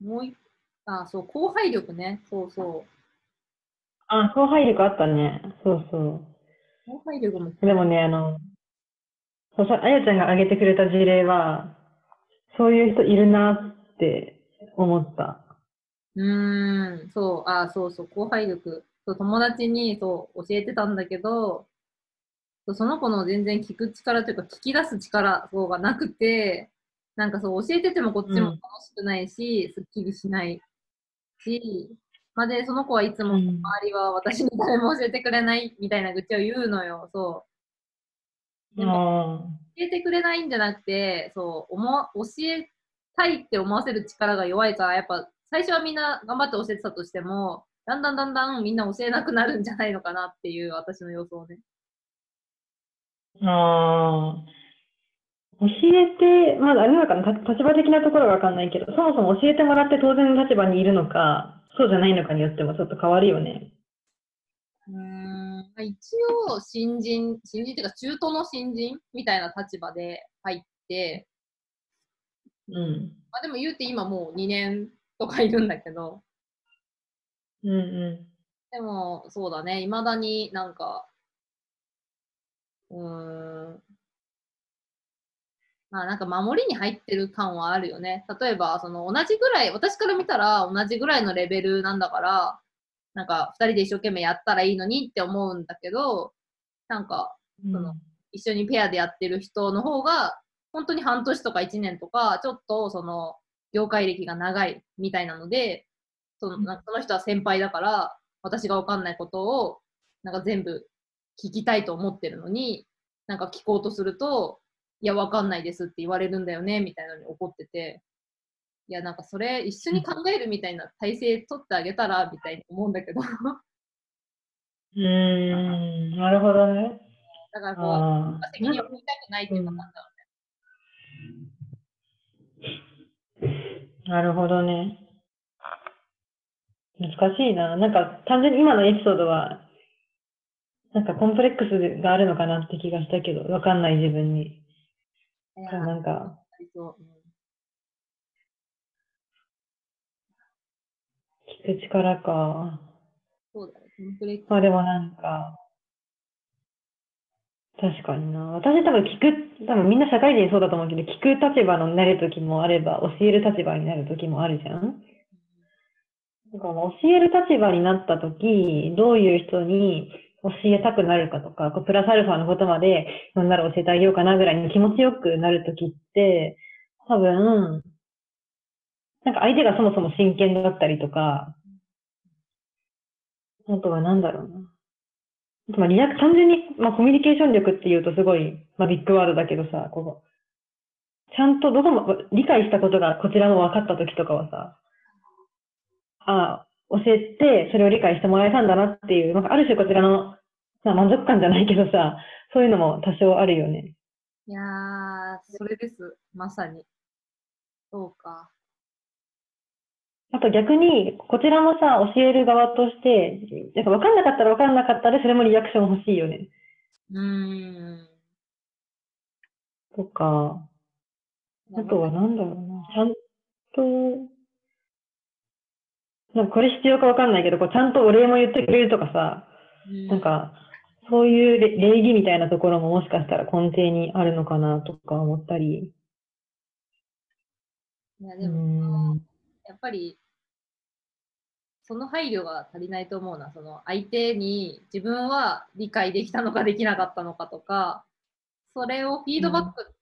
もう一あ、そう、後輩力ね。そうそう。あ、後輩力あったね。そうそう。後輩力も。でもね、あの、そうさ、あやちゃんが挙げてくれた事例は、そういう人いるなって思った。うーん、そう、あ、そうそう、後輩力。そう、友達にそう教えてたんだけど、その子の全然聞く力というか、聞き出す力そうがなくて、なんかそう、教えててもこっちも楽しくないし、すっきりしないし、まあ、で、その子はいつもうん周りは私に誰も教えてくれないみたいな愚痴を言うのよ、そう。でも、あ教えてくれないんじゃなくて、そう、教えたいって思わせる力が弱いから、やっぱ最初はみんな頑張って教えてたとしても、だんだんだんだんみんな教えなくなるんじゃないのかなっていう私の予想ね。あ、あえて、まだあれなのかな、た立場的なところがわかんないけど、そもそも教えてもらって当然の立場にいるのか、そうじゃないのかによってもちょっと変わるよね。うーん、一応、新人、新人っていうか中途の新人みたいな立場で入って、うん。まあでも言うて今もう2年とかいるんだけど、うんうでも、そうだね、いまだになんか、うーん、まあなんか守りに入ってる感はあるよね。例えば、その同じぐらい、私から見たら同じぐらいのレベルなんだから、なんか2人で一生懸命やったらいいのにって思うんだけど、なんかん。その一緒にペアでやってる人の方が、本当に半年とか1年とか、ちょっとその業界歴が長いみたいなので、そのなんかその人は先輩だから、私が分かんないことをなんか全部聞きたいと思ってるのに、なんか聞こうとすると、いや、分かんないですって言われるんだよねみたいなのに怒ってて、いや、なんかそれ一緒に考えるみたいな体制取ってあげたらみたいに思うんだけど、うーん、なるほどね。だからこう、ああ。責任を負いたくないっていうか、なんだろうね。なるほどね。難しいな。なんか単純に今のエピソードは、なんかコンプレックスがあるのかなって気がしたけど、わかんない自分に。いやなんか、聞く力か。そうだね。まあでもなんか、確かにな。私多分聞く、多分みんな社会人そうだと思うけど、聞く立場になる時もあれば、教える立場になる時もあるじゃん。だから教える立場になった時、どういう人に教えたくなるかとか、こうプラスアルファのことまで、なんなら教えてあげようかなぐらいに気持ちよくなる時って、多分、なんか相手がそもそも真剣だったりとか、あとはなんだろうな。あとまあリアク単純に、まあ、コミュニケーション力っていうとすごい、まあ、ビッグワードだけどさ、こう、ちゃんとどこも理解したことがこちらも分かった時とかはさ、ああ、教えてそれを理解してもらえたんだなっていう、なんかある種こちらの、まあ、満足感じゃないけどさ、そういうのも多少あるよね。いやー、それです。まさに。そうか。あと逆に、こちらもさ、教える側として、なんか分かんなかったら分かんなかったで、それもリアクション欲しいよね。うーん。とか、あとはなんだろうな、ちゃんと、なんかこれ必要かわかんないけど、こうちゃんとお礼も言ってくれるとかさ、うんなんか、そういう礼礼儀みたいなところももしかしたら根底にあるのかなとか思ったり。いや、うでも、ん。やっぱり、その配慮が足りないと思うな。その相手に自分は理解できたのかできなかったのかとか、それをフィードバック、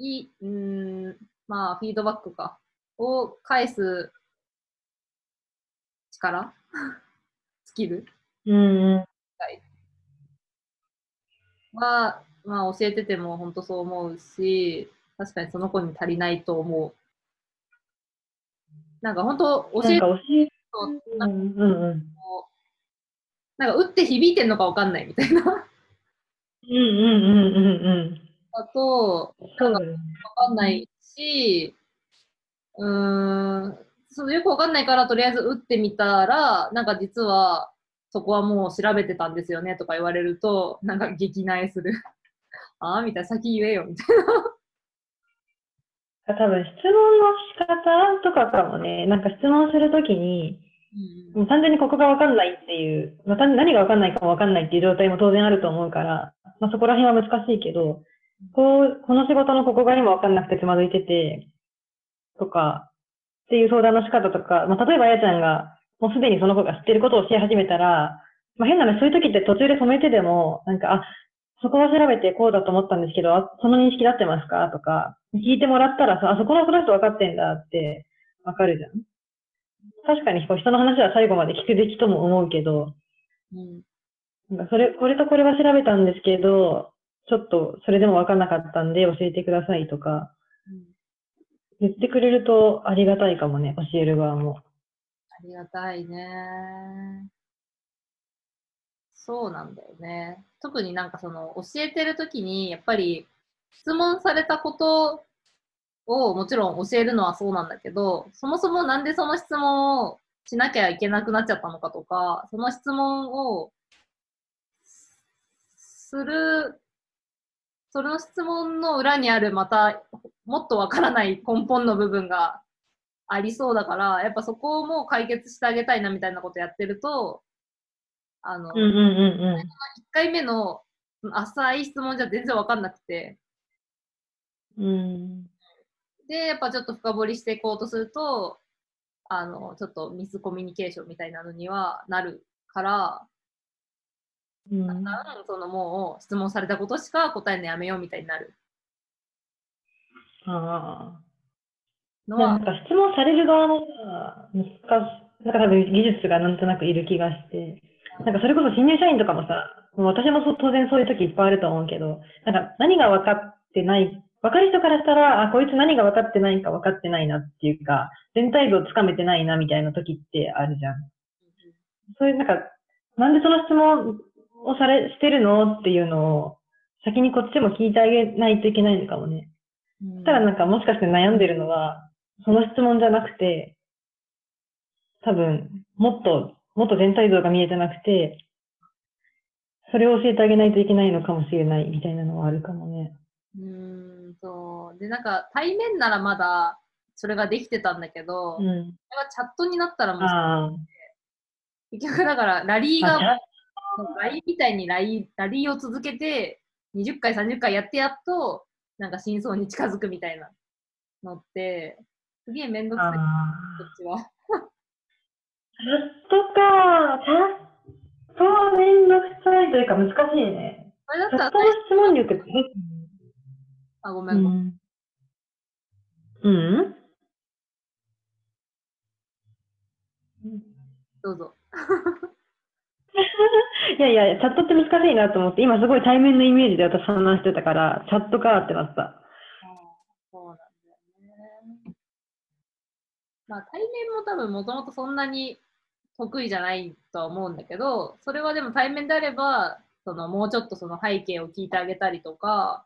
いい、うーん、まあ、フィードバックか、を返す力？スキル？うん。は、まあ、教えてても本当そう思うし、確かにその子に足りないと思う。なんか本当、教えるなんか教え、と、うなんかんうんうん。なんか打って響いてんのかわかんないみたいな。うんうんうんうんうん。だと、そうだよね。わかんないし、うーん、そのよくわかんないからとりあえず打ってみたら、なんか実はそこはもう調べてたんですよねとか言われると、なんか激萎えする。ああみたいな、先言えよみたいな。多分質問の仕方とかかもね、なんか質問するときに、もう単純にここがわかんないっていう、また何がわかんないかもわかんないっていう状態も当然あると思うから、まあ、そこら辺は難しいけど、こう、この仕事のここが今わかんなくてつまずいてて、とか、っていう相談の仕方とか、まあ、例えばあやちゃんが、もうすでにその子が知ってることを教え始めたら、まあ、変なね、そういう時って途中で止めてでも、なんか、あ、そこは調べてこうだと思ったんですけど、あその認識だってますか？とか、聞いてもらったらさ、あ、そこのその人分かってんだって、わかるじゃん。確かにこう人の話は最後まで聞くべきとも思うけど、うんなんかそれ、これとこれは調べたんですけど、ちょっとそれでも分かんなかったんで教えてくださいとか、言ってくれるとありがたいかもね、教える側も。ありがたいね。そうなんだよね。特になんかその教えてるときに、やっぱり質問されたことをもちろん教えるのはそうなんだけど、そもそもなんでその質問をしなきゃいけなくなっちゃったのかとか、その質問をする、その質問の裏にあるまたもっとわからない根本の部分がありそうだから、やっぱそこをもう解決してあげたいなみたいなことやってると、あの、うんうんうん1回目の浅い質問じゃ全然わかんなくて、うん。うん。で、やっぱちょっと深掘りしていこうとすると、あの、ちょっとミスコミュニケーションみたいなのにはなるから、うんだんだんそのもう質問されたことしか答えるのやめようみたいになるああ。のはなん、か質問される側もさ、難しい。なんか多分技術がなんとなくいる気がして。なんかそれこそ新入社員とかもさ、もう私もそう当然そういう時いっぱいあると思うけど、なんか何が分かってない、分かる人からしたら、あ、こいつ何が分かってないか分かってないなっていうか、全体像をつかめてないなみたいな時ってあるじゃん。そういうなんか、なんでその質問をされ、してるのっていうのを、先にこっちも聞いてあげないといけないのかもね。うんただなんかもしかして悩んでるのは、その質問じゃなくて、多分、もっと、もっと全体像が見えてなくて、それを教えてあげないといけないのかもしれないみたいなのはあるかもね。うーんそう。で、なんか対面ならまだそれができてたんだけど、うん。それがチャットになったらもうあ結局だからラリーがじゃあ LINE みたいにラリーラリーを続けて20回30回やってやっとなんか真相に近づくみたいなのってすげえめんどくさいこあっちは。ーチャットか。チャットはめんどくさいというか難しいね。それだったら質問力って、あごめごめん。うんん。うん？どうぞ。いやいや、チャットって難しいなと思って、今すごい対面のイメージで私話してたから、チャットかってなった。そうなんだよね。まあ対面も多分もともとそんなに得意じゃないとは思うんだけど、それはでも対面であれば、そのもうちょっとその背景を聞いてあげたりとか、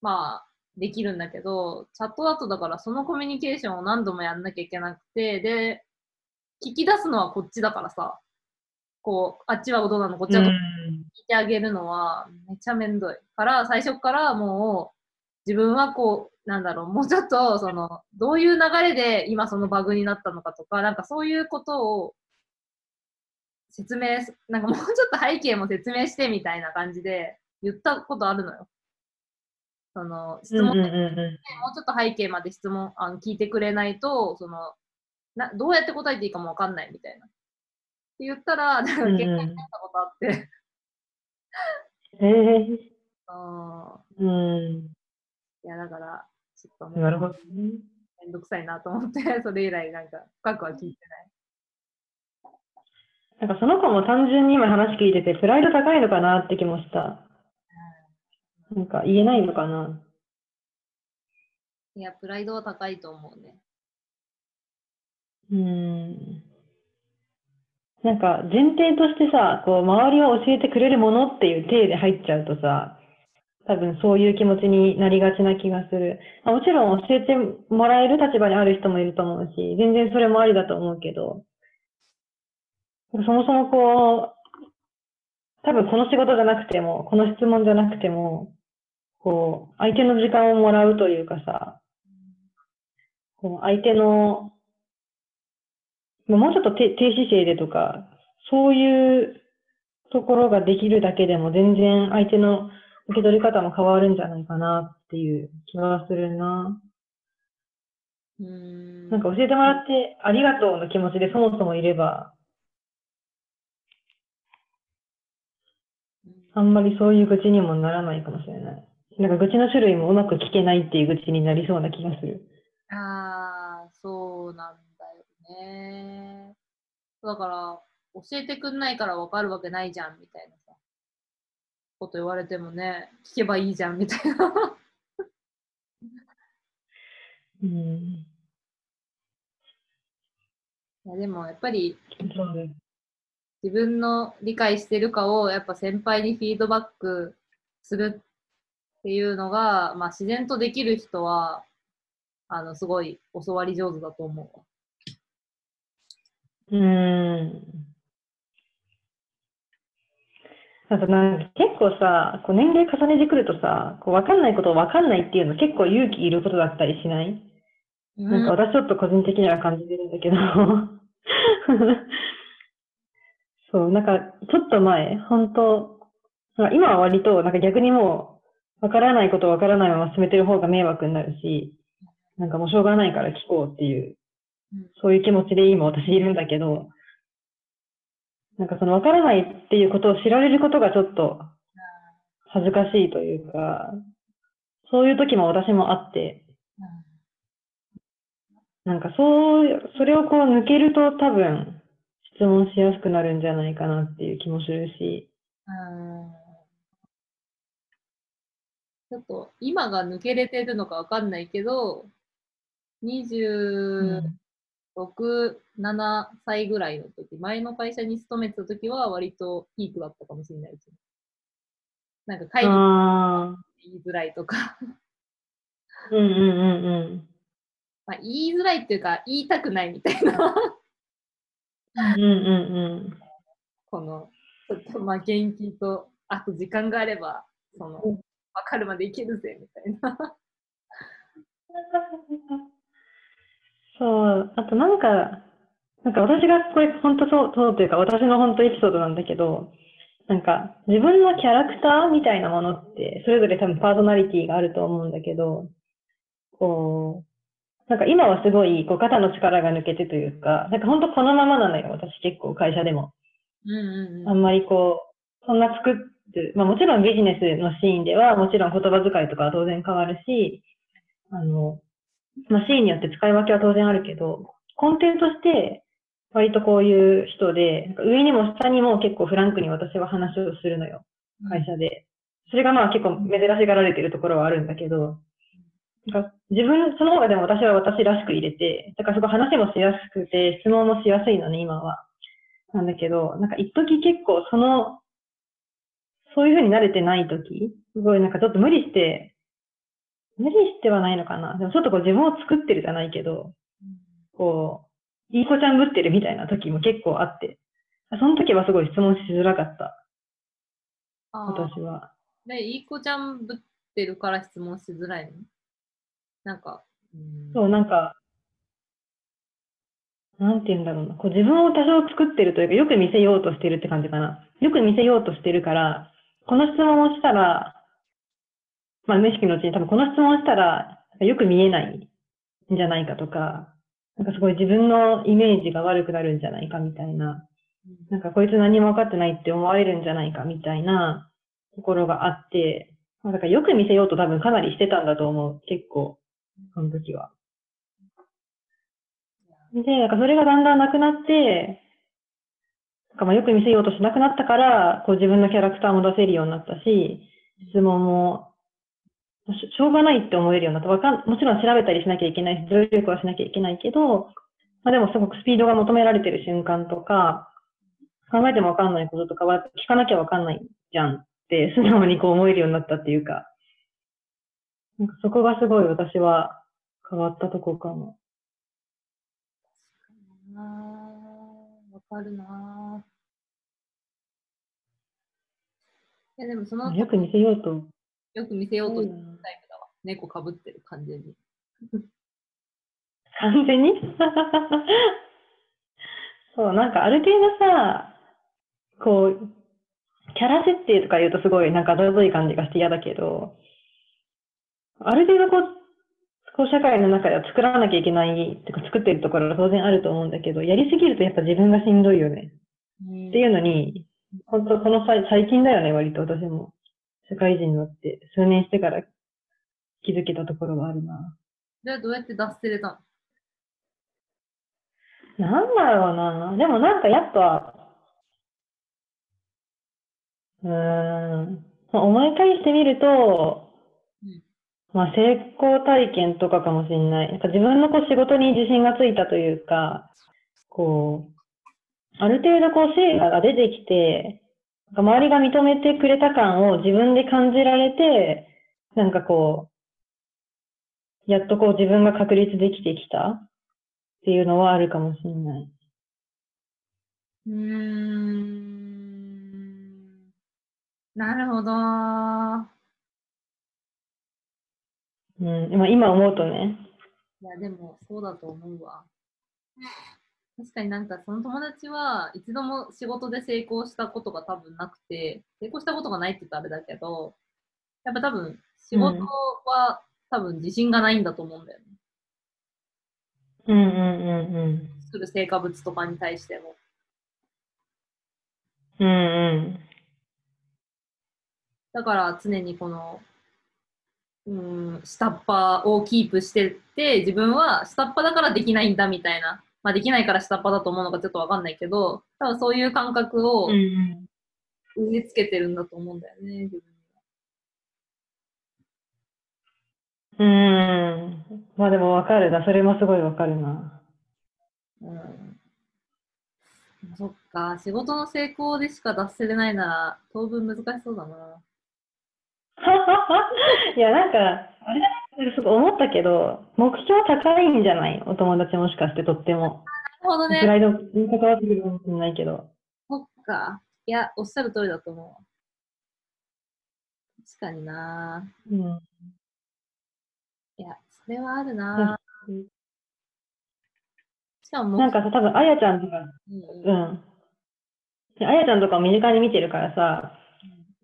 まあできるんだけど、チャットだとだからそのコミュニケーションを何度もやんなきゃいけなくて、で、聞き出すのはこっちだからさ、こう、あっちはどうなの、こっちはどう聞いてあげるのはめちゃめんどいから、最初からもう自分はこう、なんだろう、もうちょっとその、どういう流れで今そのバグになったのかとか、なんかそういうことを説明す、なんかもうちょっと背景も説明してみたいな感じで言ったことあるのよ。その、質問うんうんうんうん。もうちょっと背景まで質問あの聞いてくれないと、そのな、どうやって答えていいかもわかんないみたいな。って言ったら、なんかうんうん結果になったことあって、ええあ うん。ーいや、だから、ちょっとなるほどね。めんどくさいなと思って、それ以来なんか深くは聞いてない。なんかその子も単純に今話聞いてて、プライド高いのかなって気もした。なんか言えないのかな。いや、プライドは高いと思うね。うん。なんか前提としてさ、こう周りを教えてくれるものっていう体で入っちゃうとさ、多分そういう気持ちになりがちな気がする。あもちろん教えてもらえる立場にある人もいると思うし、全然それもありだと思うけど、そもそもこう、多分この仕事じゃなくても、この質問じゃなくても、こう、相手の時間をもらうというかさ、こう相手の、もうちょっと低低姿勢でとか、そういうところができるだけでも全然相手の受け取り方も変わるんじゃないかなっていう気はするな。うーんなんか教えてもらってありがとうの気持ちでそもそもいれば、あんまりそういう愚痴にもならないかもしれない。なんか愚痴の種類もうまく聞けないっていう愚痴になりそうな気がする。ああ、そうなんだよね。だから、教えてくんないからわかるわけないじゃんみたいなさ、こと言われてもね、聞けばいいじゃんみたいな。うん。いやでもやっぱり自分の理解してるかをやっぱ先輩にフィードバックするっていうのが、まあ、自然とできる人はあのすごい教わり上手だと思うわ。うーん。あとなんか結構さ、こう年齢重ねてくるとさ、こう分かんないことを分かんないっていうの結構勇気いることだったりしない？なんか私ちょっと個人的には感じてるんだけど。そう、なんかちょっと前、本当今は割となんか逆にもう分からないことを分からないまま進めてる方が迷惑になるし、なんかもうしょうがないから聞こうっていううんそういう気持ちで今私いるんだけど、なんかその分からないっていうことを知られることがちょっと恥ずかしいというか、そういう時も私もあって、なんかそう、それをこう抜けると多分質問しやすくなるんじゃないかなっていう気もするし、うん。ちょっと今が抜けれてるのかわかんないけど、26、7歳ぐらいの時、前の会社に勤めてた時は割とピークだったかもしれないですね。なんか会議言いづらいとか、うんうんうんうん。まあ、言いづらいっていうか言いたくないみたいな、うんうんこの、ちょっとまあ元気と、あと時間があれば、その、うんわかるまでいけるぜみたいな。そう、あとなんか、なんか私がこれ本当そう、そうというか私の本当エピソードなんだけど、なんか自分のキャラクターみたいなものって、それぞれ多分パーソナリティがあると思うんだけど、こう、なんか今はすごいこう肩の力が抜けてというか、なんか本当このままなのよ、私結構会社でも。うんうんうん。あんまりこう、そんな作ってる、まあもちろんビジネスのシーンではもちろん言葉遣いとかは当然変わるし、あの、まあシーンによって使い分けは当然あるけど、根底として割とこういう人で、上にも下にも結構フランクに私は話をするのよ、会社で。それがまあ結構珍しがられてるところはあるんだけど、なんか自分、その方がでも私は私らしく入れて、だからそこ話もしやすくて、質問もしやすいのね、今は。なんだけど、なんか一時結構その、そういう風に慣れてない時、すごいなんかちょっと無理して、無理してはないのかな。でもちょっとこう自分を作ってるじゃないけど、こう、いい子ちゃんぶってるみたいな時も結構あって、その時はすごい質問しづらかった、私は。で、いい子ちゃんぶってるから質問しづらいの？なんか、うんそう、なんか、なんて言うんだろうな。こう自分を多少作ってるというか、よく見せようとしてるって感じかな。よく見せようとしてるから、この質問をしたら、まあ無意識のうちに多分この質問をしたら、よく見えないんじゃないかとか、なんかすごい自分のイメージが悪くなるんじゃないかみたいな、なんかこいつ何も分かってないって思われるんじゃないかみたいなところがあって、まあだからよく見せようと多分かなりしてたんだと思う。結構、その時は。で、なんかそれがだんだんなくなって、なんかまあよく見せようとしなくなったから、こう自分のキャラクターも出せるようになったし、質問もしょうがないって思えるようになった。わかんもちろん調べたりしなきゃいけないし、努力はしなきゃいけないけど、まあでもすごくスピードが求められてる瞬間とか、考えてもわかんないこととかは聞かなきゃわかんないじゃんって 素直にこう思えるようになったっていうか、なんかそこがすごい私は変わったとこかも。わかるなぁ。いや、でもその、よく見せようと。よく見せようとしてるタイプだわ。猫かぶってる完全に。完全に？そう、なんかある程度さ、こう、キャラ設定とか言うとすごいなんかどうぞい感じがして嫌だけど、ある程度こう、こう社会の中では作らなきゃいけない、てか作ってるところが当然あると思うんだけど、やりすぎるとやっぱ自分がしんどいよね。うんっていうのに、本当この際最近だよね、割と私も。社会人になって、数年してから気づけたところがあるな。じゃあどうやって脱せれた？のなんだろうな。でもなんかやっぱ、うーん、まあ思い返してみるとうん、まあ成功体験とかかもしれない。なんか自分のこう仕事に自信がついたというか、こう、ある程度こう成果が出てきて、周りが認めてくれた感を自分で感じられて、なんかこう、やっとこう自分が確立できてきたっていうのはあるかもしれない。うーん。なるほど。うん、まあ今思うとね。いや、でも、そうだと思うわ。確かになんか、その友達は、一度も仕事で成功したことが多分なくて、成功したことがないって言ったらあれだけど、やっぱ多分、仕事は、多分自信がないんだと思うんだよね。うんうんうん作る成果物とかに対しても。うん。うんうん。だから常にこの、うん、下っ端をキープしてって、自分は下っ端だからできないんだみたいな。まあできないから下っ端だと思うのかちょっとわかんないけど、多分そういう感覚をうんうん。植え付けてるんだと思うんだよね、自分うーん。まあでもわかるな。それもすごいわかるな。うん。そっか、仕事の成功でしか脱せれないなら、当分難しそうだな。いや、なんか、あれすごい思ったけど、目標高いんじゃない？お友達もしかしてとっても。なるほどね。プライドに関わってくるかもしれないけど。そっか。いや、おっしゃる通りだと思うわ。確かにな。うん。それはあるな。しかも、なんかさ、多分、あやちゃんとか、うんうんあやちゃんとかを身近に見てるからさ、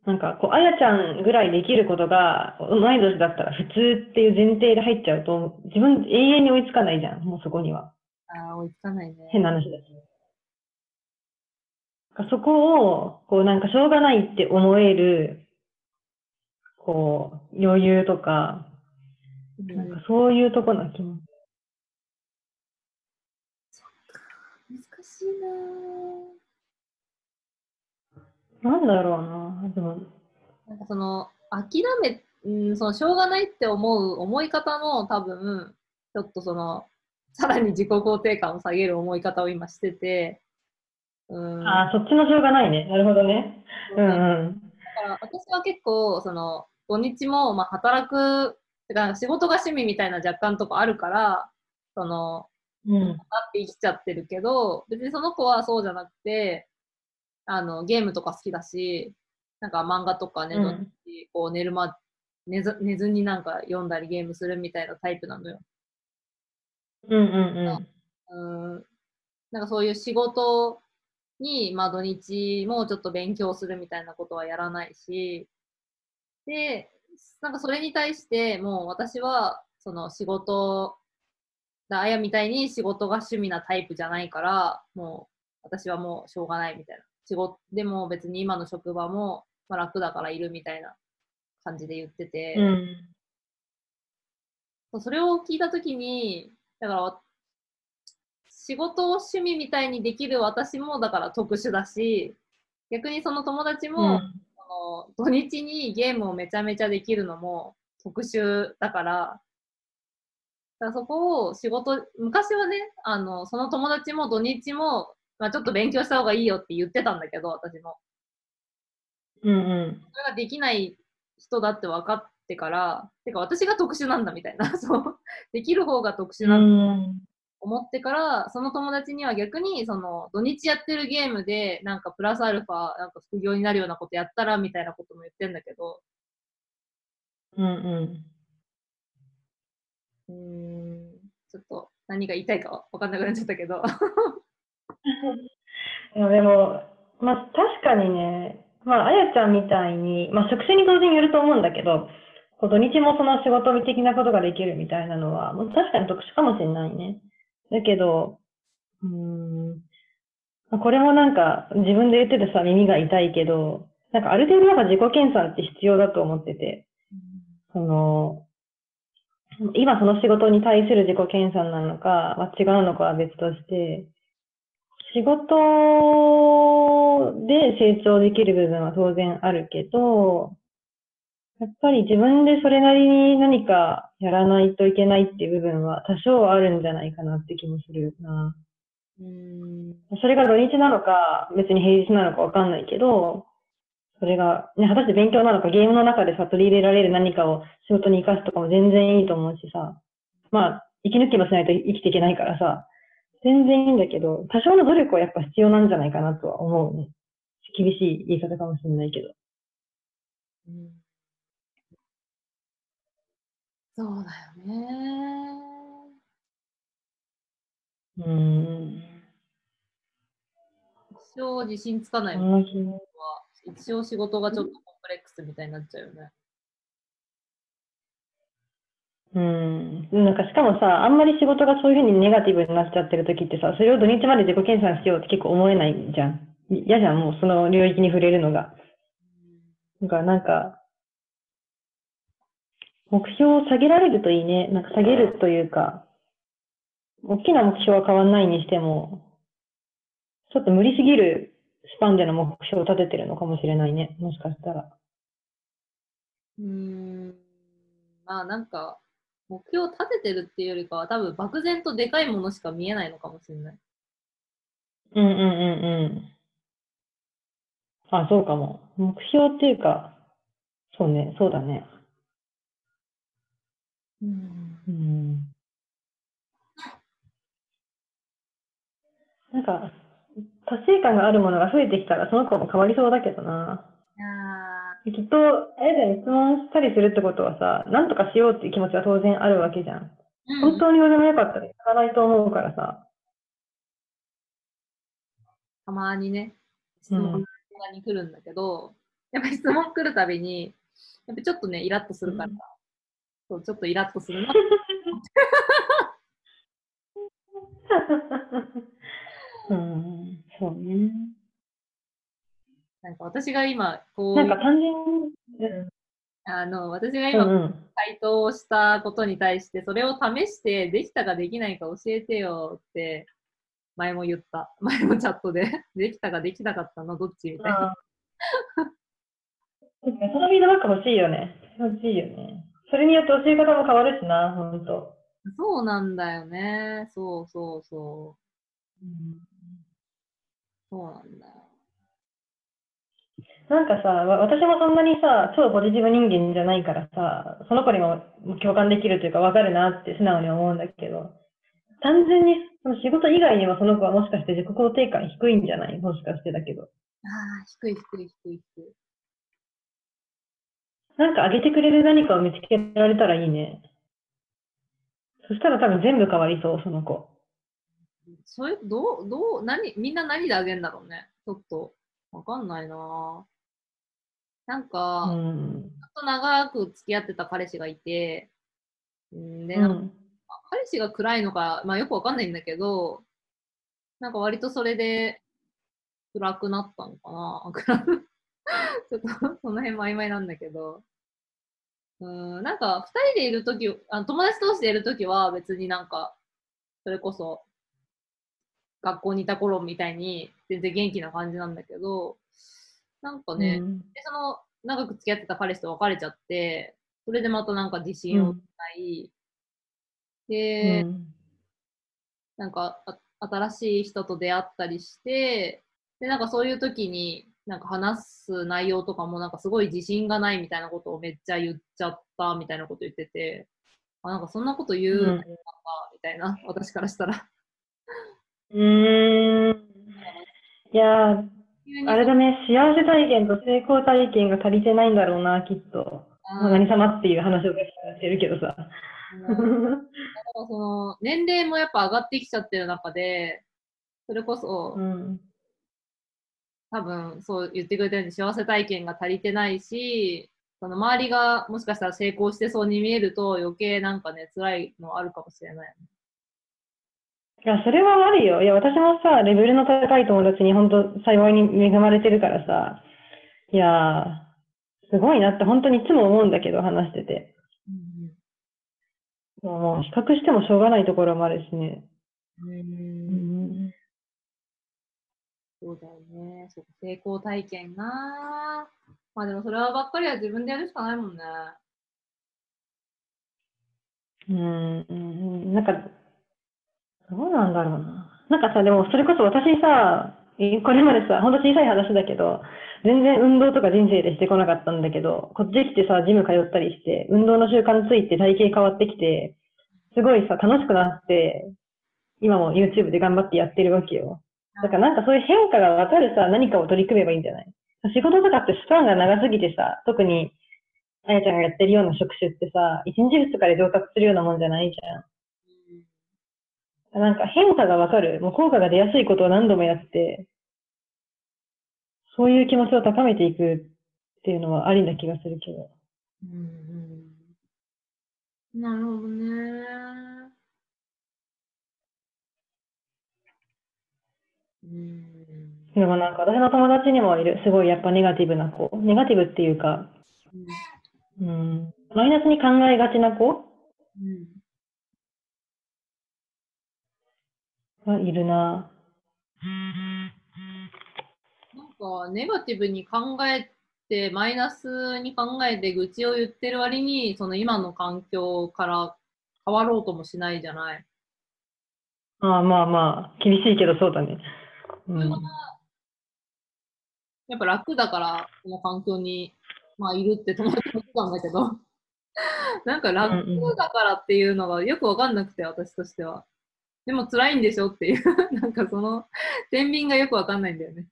なんか、こう、あやちゃんぐらいできることが、同い年だったら普通っていう前提で入っちゃうと、自分永遠に追いつかないじゃん、もうそこには。ああ、追いつかないね。変な話だし。そこを、こうなんかしょうがないって思える、こう、余裕とか、うんなんかそういうとこな気も。難しいななんだろうな。でも、なんかその、諦め、うん、その、しょうがないって思う思い方も多分、ちょっとその、さらに自己肯定感を下げる思い方を今してて、うん。ああ、そっちのしょうがないね。なるほどね。うんうん。だから私は結構、その、土日も、まあ、働く、てか、なんか仕事が趣味みたいな若干とこあるから、その、うん。なって生きちゃってるけど、別にその子はそうじゃなくて、あの、ゲームとか好きだし、なんか漫画とかね、うんこう寝るま、寝ず寝ずになんか読んだりゲームするみたいなタイプなのよ。うんうんうん。うん。なんかそういう仕事に、まあ土日もちょっと勉強するみたいなことはやらないし、で、なんかそれに対してもう私は、その仕事、だあやみたいに仕事が趣味なタイプじゃないから、もう私はもうしょうがないみたいな。仕事、でも別に今の職場も、まあ、楽だからいるみたいな感じで言ってて、うん。それを聞いたときに、だからわ、仕事を趣味みたいにできる私もだから特殊だし、逆にその友達も、うん。土日にゲームをめちゃめちゃできるのも特殊だから、だからそこを仕事、昔はね、あの、その友達も土日も、まあちょっと勉強した方がいいよって言ってたんだけど、私も。うんうん。それができない人だって分かってから、てか私が特殊なんだみたいな、そう、できる方が特殊うなんだん。思ってから、その友達には逆に、その、土日やってるゲームで、なんかプラスアルファ、なんか副業になるようなことやったら、みたいなことも言ってんだけど、うんうん。うーん、ちょっと、何が言いたいか分かんなくなっちゃったけど。でも、まあ、確かにね、まあ、あやちゃんみたいに、まあ、職種に当然よると思うんだけど、こう土日もその仕事的なことができるみたいなのは、もう確かに特殊かもしれないね。だけど、うーん、まあこれもなんか自分で言っててさ、耳が痛いけど、なんかある程度やっぱ自己検査って必要だと思ってて、その、今その仕事に対する自己検査なのか、まあ、違うのかは別として、仕事で成長できる部分は当然あるけど、やっぱり自分でそれなりに何かやらないといけないっていう部分は多少はあるんじゃないかなって気もするな。うん。それが土日なのか、別に平日なのかわかんないけど、それが、ね、果たして勉強なのか、ゲームの中でさ、取り入れられる何かを仕事に活かすとかも全然いいと思うしさ、まあ、息抜きもしないと生きていけないからさ、全然いいんだけど、多少の努力はやっぱ必要なんじゃないかなとは思うね。厳しい言い方かもしれないけど。うんそうだよね。うーん。一生自信つかないそもん一生仕事がちょっとコンプレックスみたいになっちゃうよね。うん。なんかしかもさ、あんまり仕事がそういうふうにネガティブになっちゃってる時ってさ、それを土日まで自己検査しようって結構思えないじゃん。嫌じゃん、もうその領域に触れるのが。だからなんか、目標を下げられるといいね。なんか下げるというか、大きな目標は変わんないにしても、ちょっと無理すぎるスパンでの目標を立ててるのかもしれないね。もしかしたら。うーん。まあなんか、目標を立ててるっていうよりかは、多分漠然とでかいものしか見えないのかもしれない。うんうんうんうん。あ、そうかも。目標っていうか、そうね、そうだね。うん。うん。なんか、達成感があるものが増えてきたら、その子も変わりそうだけどな。きっと、あれだよね、質問したりするってことはさ、なんとかしようっていう気持ちは当然あるわけじゃん。ー本当に俺もよかったらやらないと思うからさ。たまにね、質うん問がに来るんだけど、やっぱり質問来るたびに、やっぱちょっとね、イラッとするから、うんそうちょっとイラッとするな。うん、そうね。なんか私が今、こうなんか単純に、あの、私が今回答をしたことに対して、それを試してできたかできないか教えてよって、前も言った。前もチャットで、できたかできなかったの？どっちみたいな。そのフィードバック欲しいよね。欲しいよね。それによって教え方も変わるしな、ほんと。そうなんだよね。そうそうそう。そうなんだよ。なんかさ、わ私もそんなにさ、超ポジティブ人間じゃないからさ、その子にも共感できるというか分かるなって素直に思うんだけど、単純にその仕事以外にもその子はもしかして自己肯定感低いんじゃない？もしかしてだけど。ああ、低い低い低い低い。なんか上げてくれる何かを見つけられたらいいね。そしたら多分全部変わりそう、その子。それ、どう、どう、何、みんな何であげんだろうね。ちょっと、わかんないなぁなんか、ずっうん。と長く付き合ってた彼氏がいて、うんで、うなんかん。彼氏が暗いのか、まあよくわかんないんだけど、なんか割とそれで暗くなったのかな暗く ちょっとその辺も曖昧なんだけど。うん、なんか二人でいるとき、友達同士でいるときは別になんか、それこそ学校にいた頃みたいに全然元気な感じなんだけど、なんかね、うん。でその長く付き合ってた彼氏と別れちゃって、それでまたなんか自信を失い、で、うん。なんかあ新しい人と出会ったりして、で、なんかそういう時に、なんか話す内容とかもなんかすごい自信がないみたいなことをめっちゃ言っちゃったみたいなこと言ってて、あ、なんかそんなこと言うのか、みたいな、私からしたら。うーん。いやあれだね、幸せ体験と成功体験が足りてないんだろうな、きっと。あまあ、何様っていう話をしてるけどさ。のその年齢もやっぱ上がってきちゃってる中で、それこそ、うん。多分そう言ってくれたように幸せ体験が足りてないし、その周りがもしかしたら成功してそうに見えると余計なんかね、辛いのあるかもしれない。いや、それはあるよ。いや、私もさ、レベルの高い友達に本当幸いに恵まれてるからさ、いやー、すごいなって本当にいつも思うんだけど、話してて。もう比較してもしょうがないところもあるしね。うんうん。そうだよね。そう成功体験なまあでもそれはばっかりは自分でやるしかないもんね。うん、なんか、どうなんだろうな。なんかさ、でもそれこそ私さ、これまでさ、ほんと小さい話だけど、全然運動とか人生でしてこなかったんだけど、こっち来てさ、ジム通ったりして、運動の習慣ついて体型変わってきて、すごいさ、楽しくなって、今も YouTube で頑張ってやってるわけよ。だからなんかそういう変化がわかるさ、何かを取り組めばいいんじゃない？仕事とかってスパンが長すぎてさ、特に、あやちゃんがやってるような職種ってさ、1日2日で上達するようなもんじゃないじゃん。なんか変化がわかる、もう効果が出やすいことを何度もやって、そういう気持ちを高めていくっていうのはありな気がするけど。うん、なるほどね。うん。でもなんか私の友達にもいる、すごいやっぱネガティブな子。ネガティブっていうか、うん、マイナスに考えがちな子うんはいるな。なんか、ネガティブに考えて、マイナスに考えて愚痴を言ってる割に、その今の環境から変わろうともしないじゃない。ああまあまあ、厳しいけどそうだね。うん、やっぱ楽だから、この環境に、まあ、いるって友達も言ってたんだけど、なんか楽だからっていうのがよくわかんなくて、私としては。でも辛いんでしょっていう、なんかその、天秤がよくわかんないんだよね。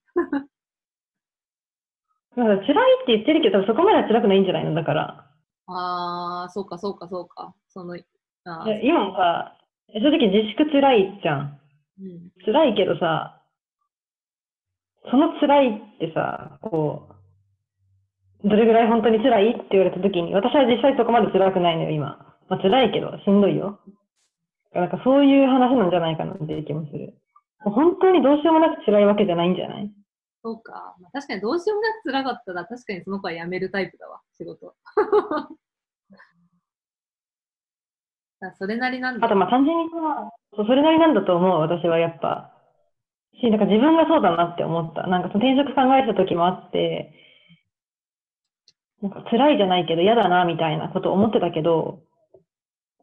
だから辛いって言ってるけど、そこまでは辛くないんじゃないの？だから。あー、そうかそうかそうか。その、あ今もさ、正直自粛辛いじゃん。うん、辛いけどさ、その辛いってさ、こう、どれぐらい本当に辛いって言われたときに、私は実際そこまで辛くないのよ、今。まあ辛いけど、しんどいよ。なんかそういう話なんじゃないかなっていう気もする。本当にどうしようもなく辛いわけじゃないんじゃない？そうか。まあ、確かにどうしようもなく辛かったら、確かにその子は辞めるタイプだわ、仕事。それなりなんだ。あとまあ単純にさ、それなりなんだと思う、私はやっぱ。し、なんか自分がそうだなって思った。なんかその転職考えた時もあって、なんか辛いじゃないけど嫌だなみたいなこと思ってたけど、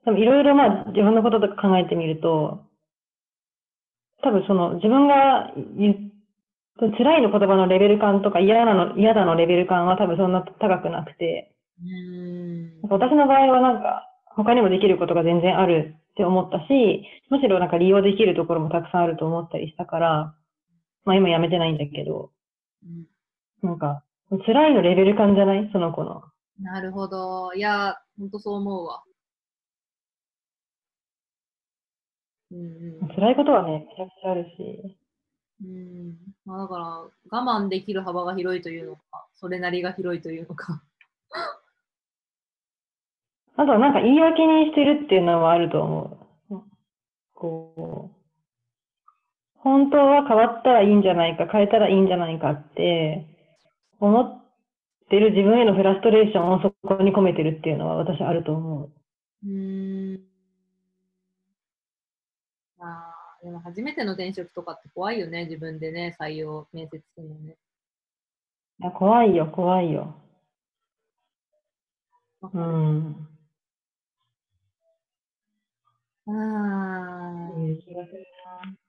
でもいろいろまあ自分のこととか考えてみると、多分その自分が辛いの言葉のレベル感とか嫌なの、嫌だのレベル感は多分そんな高くなくて、うーん。私の場合はなんか他にもできることが全然あるって思ったし、むしろなんか利用できるところもたくさんあると思ったりしたから、まあ今やめてないんだけど、うんなんか辛いのレベル感じゃない？その子の。なるほど。いや、ほんとそう思うわ。うんうん。辛いことはね、めちゃくちゃあるし。うん。まあだから、我慢できる幅が広いというのか、それなりが広いというのか。あとはなんか言い訳にしてるっていうのはあると思う。こう、本当は変わったらいいんじゃないか、変えたらいいんじゃないかって思ってる自分へのフラストレーションをそこに込めてるっていうのは私あると思う。うーん。まあ、でも初めての転職とかって怖いよね、自分でね、採用、面接するのね。いや怖いよ、怖いよ。わかるうん。あーそういう気がするな。